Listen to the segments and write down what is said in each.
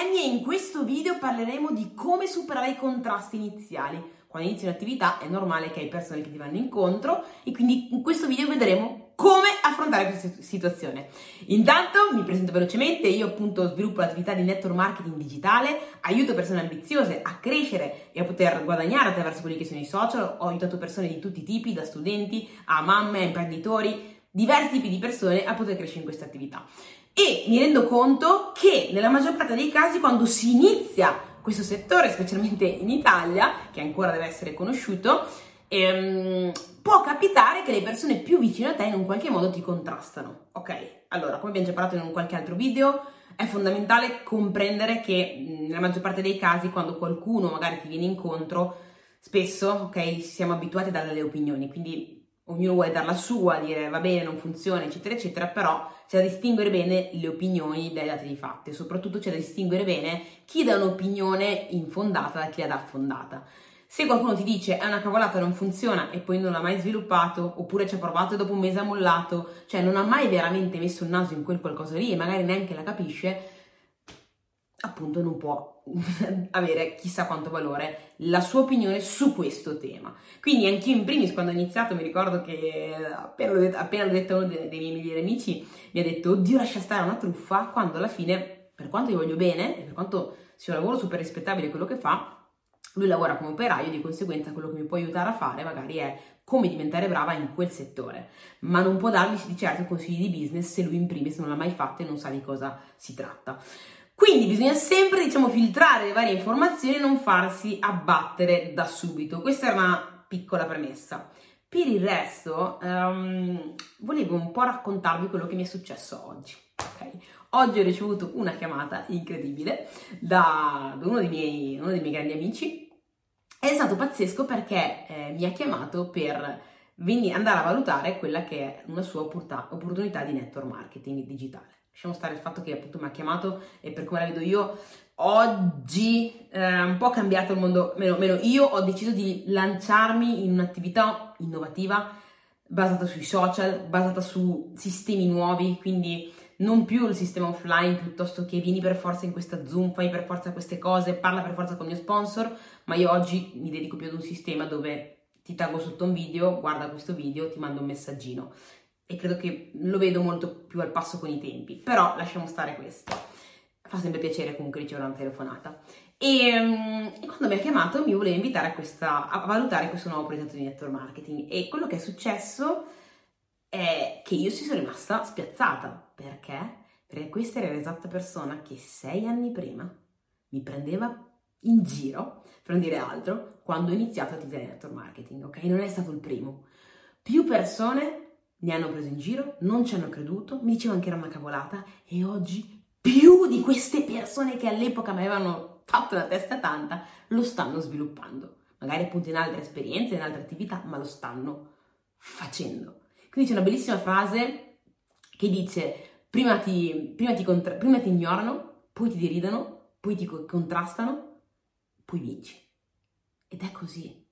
Emi e in questo video parleremo di come superare i contrasti iniziali. Quando inizi un'attività è normale che hai persone che ti vanno incontro e quindi in questo video vedremo come affrontare questa situazione. Intanto mi presento velocemente, io appunto sviluppo l'attività di network marketing digitale, aiuto persone ambiziose a crescere e a poter guadagnare attraverso quelli che sono i social, ho aiutato persone di tutti i tipi, da studenti a mamme, a imprenditori, diversi tipi di persone a poter crescere in questa attività. E mi rendo conto che nella maggior parte dei casi quando si inizia questo settore, specialmente in Italia, che ancora deve essere conosciuto, ehm, può capitare che le persone più vicine a te in un qualche modo ti contrastano. Ok? Allora, come abbiamo già parlato in un qualche altro video, è fondamentale comprendere che nella maggior parte dei casi quando qualcuno magari ti viene incontro, spesso, ok, siamo abituati a dare delle opinioni, quindi ognuno vuole dare la sua, dire va bene, non funziona, eccetera, eccetera, però c'è da distinguere bene le opinioni dai dati di fatto e soprattutto c'è da distinguere bene chi dà un'opinione infondata da chi la dà fondata. Se qualcuno ti dice è una cavolata, non funziona e poi non l'ha mai sviluppato, oppure ci ha provato e dopo un mese ha mollato, cioè non ha mai veramente messo il naso in quel qualcosa lì e magari neanche la capisce, appunto non può avere chissà quanto valore la sua opinione su questo tema. Quindi anch'io in primis quando ho iniziato mi ricordo che appena l'ho detto, appena l'ho detto uno dei, dei, miei migliori amici mi ha detto oddio lascia stare una truffa quando alla fine per quanto io voglio bene e per quanto sia un lavoro super rispettabile quello che fa lui lavora come operaio di conseguenza quello che mi può aiutare a fare magari è come diventare brava in quel settore, ma non può dargli di certo consigli di business se lui in primis non l'ha mai fatto e non sa di cosa si tratta. Quindi bisogna sempre, diciamo, filtrare le varie informazioni e non farsi abbattere da subito. Questa è una piccola premessa. Per il resto, um, volevo un po' raccontarvi quello che mi è successo oggi. Okay? Oggi ho ricevuto una chiamata incredibile da, uno, dei miei, uno, dei miei, grandi amici. È stato pazzesco perché eh, mi ha chiamato per venire, andare a valutare quella che è una sua opportunità di network marketing digitale. Lasciamo stare il fatto che appunto mi ha chiamato e per come la vedo io, oggi è eh, un po' cambiato il mondo, meno, meno io ho deciso di lanciarmi in un'attività innovativa basata sui social, basata su sistemi nuovi, quindi non più il sistema offline piuttosto che vieni per forza in questa Zoom, fai per forza queste cose, parla per forza con il mio sponsor, ma io oggi mi dedico più ad un sistema dove ti taggo sotto un video, guarda questo video, ti mando un messaggino e credo che lo vedo molto più al passo con i tempi, però lasciamo stare questo. Fa sempre piacere comunque ricevere una telefonata. E, mm, e, quando mi ha chiamato mi voleva invitare a, questa, a valutare questo nuovo progetto di network marketing e quello che è successo è che io si sono rimasta spiazzata. Perché? Perché questa era l'esatta persona che sei anni prima mi prendeva in giro, per non dire altro, quando ho iniziato a utilizzare network marketing, ok? Non è stato il primo. Più persone mi hanno preso in giro, non ci hanno creduto, mi dicevano che era una cavolata e oggi più di queste persone che all'epoca mi avevano fatto la testa tanta lo stanno sviluppando. Magari appunto in altre esperienze, in altre attività, ma lo stanno facendo. Quindi c'è una bellissima frase che dice prima ti, prima ti, contra- prima ti ignorano, poi ti deridono, poi ti contrastano, poi vinci. Ed è così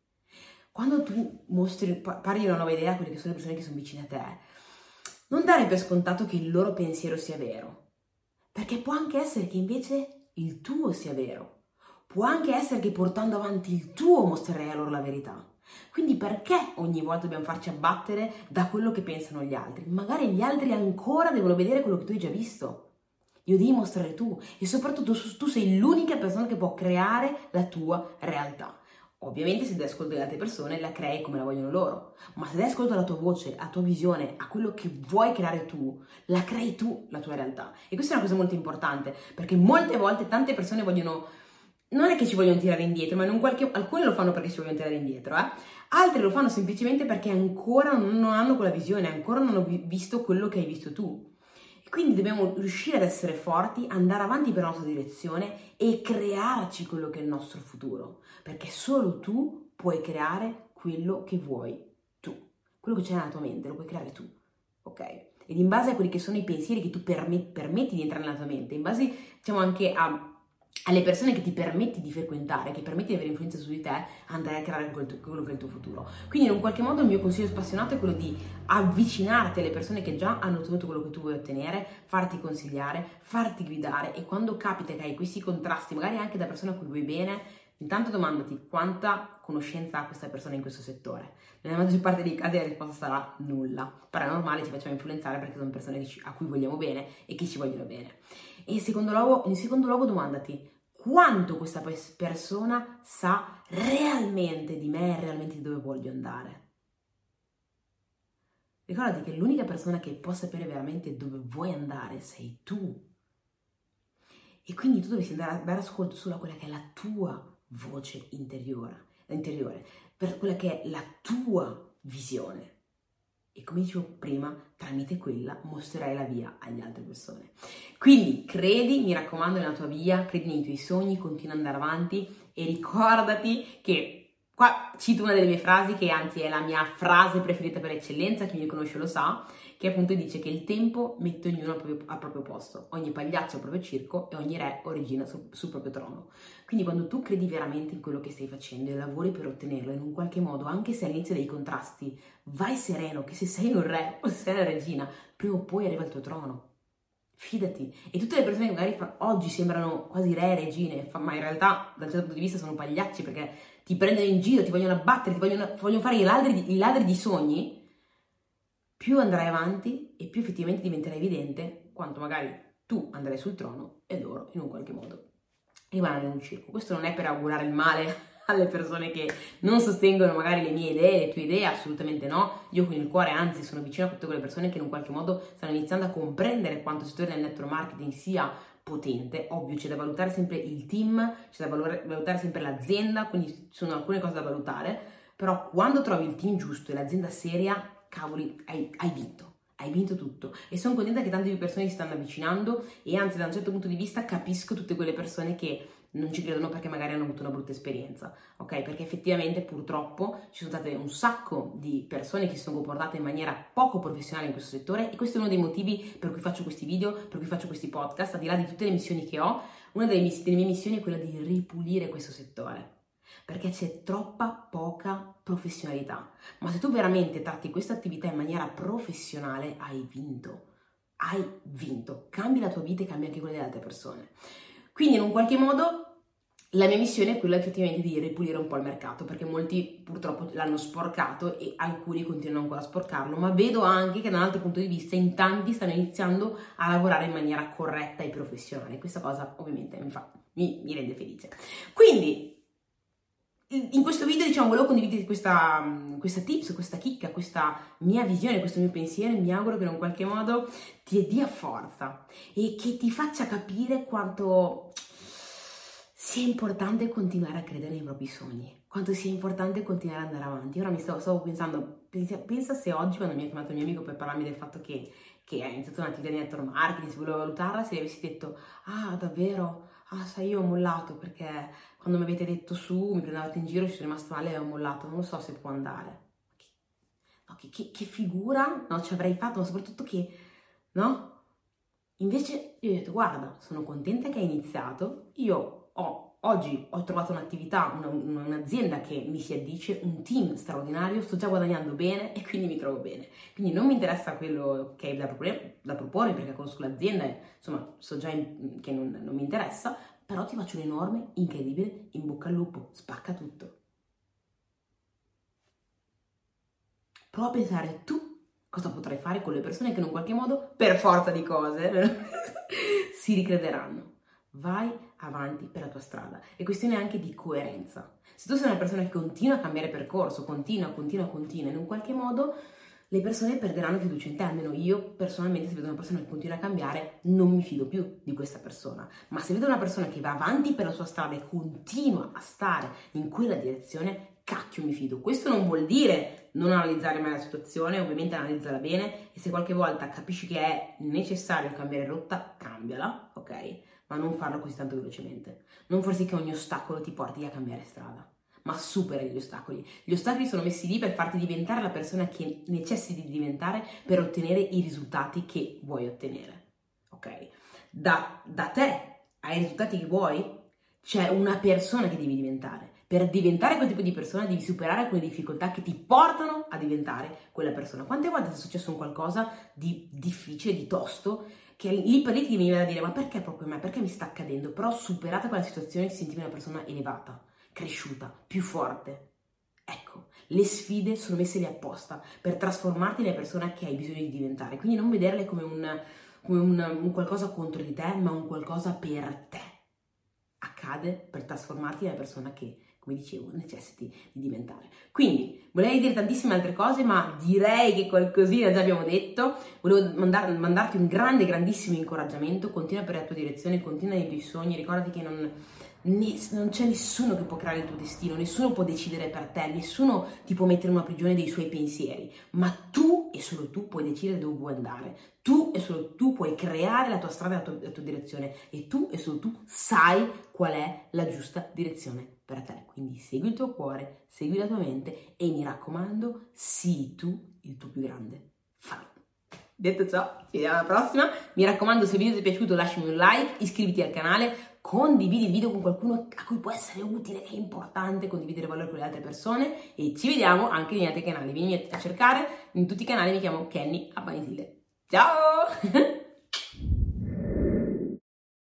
quando tu mostri, parli una nuova idea a quelle che sono le persone che sono vicine a te, non dare per scontato che il loro pensiero sia vero, perché può anche essere che invece il tuo sia vero, può anche essere che portando avanti il tuo mostrerai a loro la verità. Quindi perché ogni volta dobbiamo farci abbattere da quello che pensano gli altri? Magari gli altri ancora devono vedere quello che tu hai già visto. Io devi mostrare tu e soprattutto tu sei l'unica persona che può creare la tua realtà. Ovviamente se dai ascolto alle altre persone la crei come la vogliono loro, ma se dai ascolto alla tua voce, alla tua visione, a quello che vuoi creare tu, la crei tu la tua realtà. E questa è una cosa molto importante, perché molte volte tante persone vogliono, non è che ci vogliono tirare indietro, ma qualche, alcune lo fanno perché ci vogliono tirare indietro, eh? altre lo fanno semplicemente perché ancora non hanno quella visione, ancora non hanno visto quello che hai visto tu. Quindi dobbiamo riuscire ad essere forti, andare avanti per la nostra direzione e crearci quello che è il nostro futuro, perché solo tu puoi creare quello che vuoi tu. Quello che c'è nella tua mente lo puoi creare tu, ok? Ed in base a quelli che sono i pensieri che tu permet- permetti di entrare nella tua mente, in base diciamo anche a alle persone che ti permetti di frequentare, che permetti di avere influenza su di te, andrai a creare quello che è il tuo futuro. Quindi in un qualche modo il mio consiglio spassionato è quello di avvicinarti alle persone che già hanno ottenuto quello che tu vuoi ottenere, farti consigliare, farti guidare e quando capita che hai questi contrasti, magari anche da persone a cui vuoi bene, intanto domandati quanta conoscenza ha questa persona in questo settore. Nella maggior parte dei casi la risposta sarà nulla. Però è normale, ci facciamo influenzare perché sono persone a cui vogliamo bene e che ci vogliono bene. E in secondo luogo, in secondo luogo domandati quanto questa persona sa realmente di me e realmente di dove voglio andare. Ricordati che l'unica persona che può sapere veramente dove vuoi andare sei tu. E quindi tu dovresti andare a dare ascolto solo a quella che è la tua voce interiore, interiore per quella che è la tua visione e come dicevo prima, tramite quella mostrerai la via agli altre persone. Quindi credi, mi raccomando, nella tua via, credi nei tuoi sogni, continua ad andare avanti e ricordati che Qua cito una delle mie frasi, che anzi è la mia frase preferita per eccellenza, chi mi conosce lo sa, che appunto dice che il tempo mette ognuno al proprio, al proprio posto, ogni pagliaccio al proprio circo e ogni re o regina sul, sul proprio trono. Quindi quando tu credi veramente in quello che stai facendo e lavori per ottenerlo in un qualche modo, anche se all'inizio dei contrasti, vai sereno che se sei un re o se sei una regina, prima o poi arriva il tuo trono. Fidati. E tutte le persone che magari fa, oggi sembrano quasi re, regine, fa, ma in realtà dal certo punto di vista sono pagliacci perché ti prendono in giro, ti vogliono abbattere, ti vogliono, vogliono fare i ladri, i ladri di sogni, più andrai avanti e più effettivamente diventerà evidente quanto magari tu andrai sul trono e loro in un qualche modo rimanere in un circo. Questo non è per augurare il male alle persone che non sostengono magari le mie idee, le tue idee, assolutamente no. Io con il cuore, anzi, sono vicino a tutte quelle persone che in un qualche modo stanno iniziando a comprendere quanto il settore del network marketing sia potente. Ovvio, c'è da valutare sempre il team, c'è da valutare sempre l'azienda, quindi ci sono alcune cose da valutare, però quando trovi il team giusto e l'azienda seria, cavoli, hai, hai vinto. Hai vinto tutto. E sono contenta che tante più persone si stanno avvicinando e anzi da un certo punto di vista capisco tutte quelle persone che non ci credono perché magari hanno avuto una brutta esperienza, ok? Perché effettivamente purtroppo ci sono state un sacco di persone che si sono comportate in maniera poco professionale in questo settore e questo è uno dei motivi per cui faccio questi video, per cui faccio questi podcast, al di là di tutte le missioni che ho, una delle mie, delle mie missioni è quella di ripulire questo settore perché c'è troppa poca professionalità. Ma se tu veramente tratti questa attività in maniera professionale, hai vinto. Hai vinto. Cambi la tua vita e cambi anche quella delle altre persone. Quindi in un qualche modo la mia missione è quella effettivamente di ripulire un po' il mercato, perché molti purtroppo l'hanno sporcato e alcuni continuano ancora a sporcarlo, ma vedo anche che da un altro punto di vista in tanti stanno iniziando a lavorare in maniera corretta e professionale. Questa cosa ovviamente mi, fa, mi, mi rende felice. Quindi in questo video diciamo volevo condividere questa, questa, tips, questa chicca, questa mia visione, questo mio pensiero e mi auguro che in un qualche modo ti dia forza e che ti faccia capire quanto sia importante continuare a credere nei propri sogni, quanto sia importante continuare ad andare avanti. Ora mi stavo, stavo pensando, pensa, pensa, se oggi quando mi ha chiamato il mio amico per parlarmi del fatto che, che ha iniziato un'attività di network marketing, si voleva valutarla, se gli avessi detto, ah davvero, ah sai io ho mollato perché quando mi avete detto su, mi prendevate in giro, ci sono rimasta male e ho mollato, non so se può andare. No, che, che, che figura no, ci avrei fatto, ma soprattutto che, no? Invece io ho detto, guarda, sono contenta che hai iniziato, io ho, oggi ho trovato un'attività, una, un'azienda che mi si addice, un team straordinario, sto già guadagnando bene e quindi mi trovo bene. Quindi non mi interessa quello che hai da, proporre, da proporre perché conosco l'azienda e insomma so già in, che non, non mi interessa, però ti faccio un enorme, incredibile in bocca al lupo, spacca tutto. Prova a pensare tu cosa potrai fare con le persone che in un qualche modo, per forza di cose, si ricrederanno. Vai avanti per la tua strada. È questione anche di coerenza. Se tu sei una persona che continua a cambiare percorso, continua, continua, continua, in un qualche modo le persone perderanno fiducia in te, almeno io personalmente se vedo una persona che continua a cambiare non mi fido più di questa persona, ma se vedo una persona che va avanti per la sua strada e continua a stare in quella direzione, cacchio mi fido. Questo non vuol dire non analizzare mai la situazione, ovviamente analizzala bene e se qualche volta capisci che è necessario cambiare rotta, cambiala, ok? Ma non farlo così tanto velocemente. Non far sì che ogni ostacolo ti porti a cambiare strada ma supera gli ostacoli. Gli ostacoli sono messi lì per farti diventare la persona che necessiti di diventare per ottenere i risultati che vuoi ottenere. Ok? Da, da te ai risultati che vuoi c'è una persona che devi diventare. Per diventare quel tipo di persona devi superare quelle difficoltà che ti portano a diventare quella persona. Quante volte è successo un qualcosa di difficile, di tosto, che lì per lì ti veniva da dire ma perché proprio me? Perché mi sta accadendo? Però superata quella situazione ti sentivi una persona elevata, cresciuta, più forte. Ecco, le sfide sono messe lì apposta per trasformarti nella persona che hai bisogno di diventare. Quindi non vederle come un, come un, un qualcosa contro di te, ma un qualcosa per te. Accade per trasformarti nella persona che come dicevo, necessiti di diventare. Quindi, volevo dire tantissime altre cose, ma direi che qualcosina già abbiamo detto. Volevo mandar, mandarti un grande, grandissimo incoraggiamento. Continua per la tua direzione, continua nei tuoi sogni. Ricordati che non, non c'è nessuno che può creare il tuo destino, nessuno può decidere per te, nessuno ti può mettere in una prigione dei suoi pensieri, ma tu e solo tu puoi decidere dove vuoi andare. Tu e solo tu puoi creare la tua strada, la tua, la tua direzione e tu e solo tu sai qual è la giusta direzione per te. Quindi segui il tuo cuore, segui la tua mente e mi raccomando, sii tu il tuo più grande fan. Detto ciò, ci vediamo alla prossima. Mi raccomando, se il video ti è piaciuto lasciami un like, iscriviti al canale, condividi il video con qualcuno a cui può essere utile, è importante condividere valore con le altre persone e ci vediamo anche nei altri canali. Vieni a cercare, in tutti i canali mi chiamo Kenny Abbanisile. Ciao!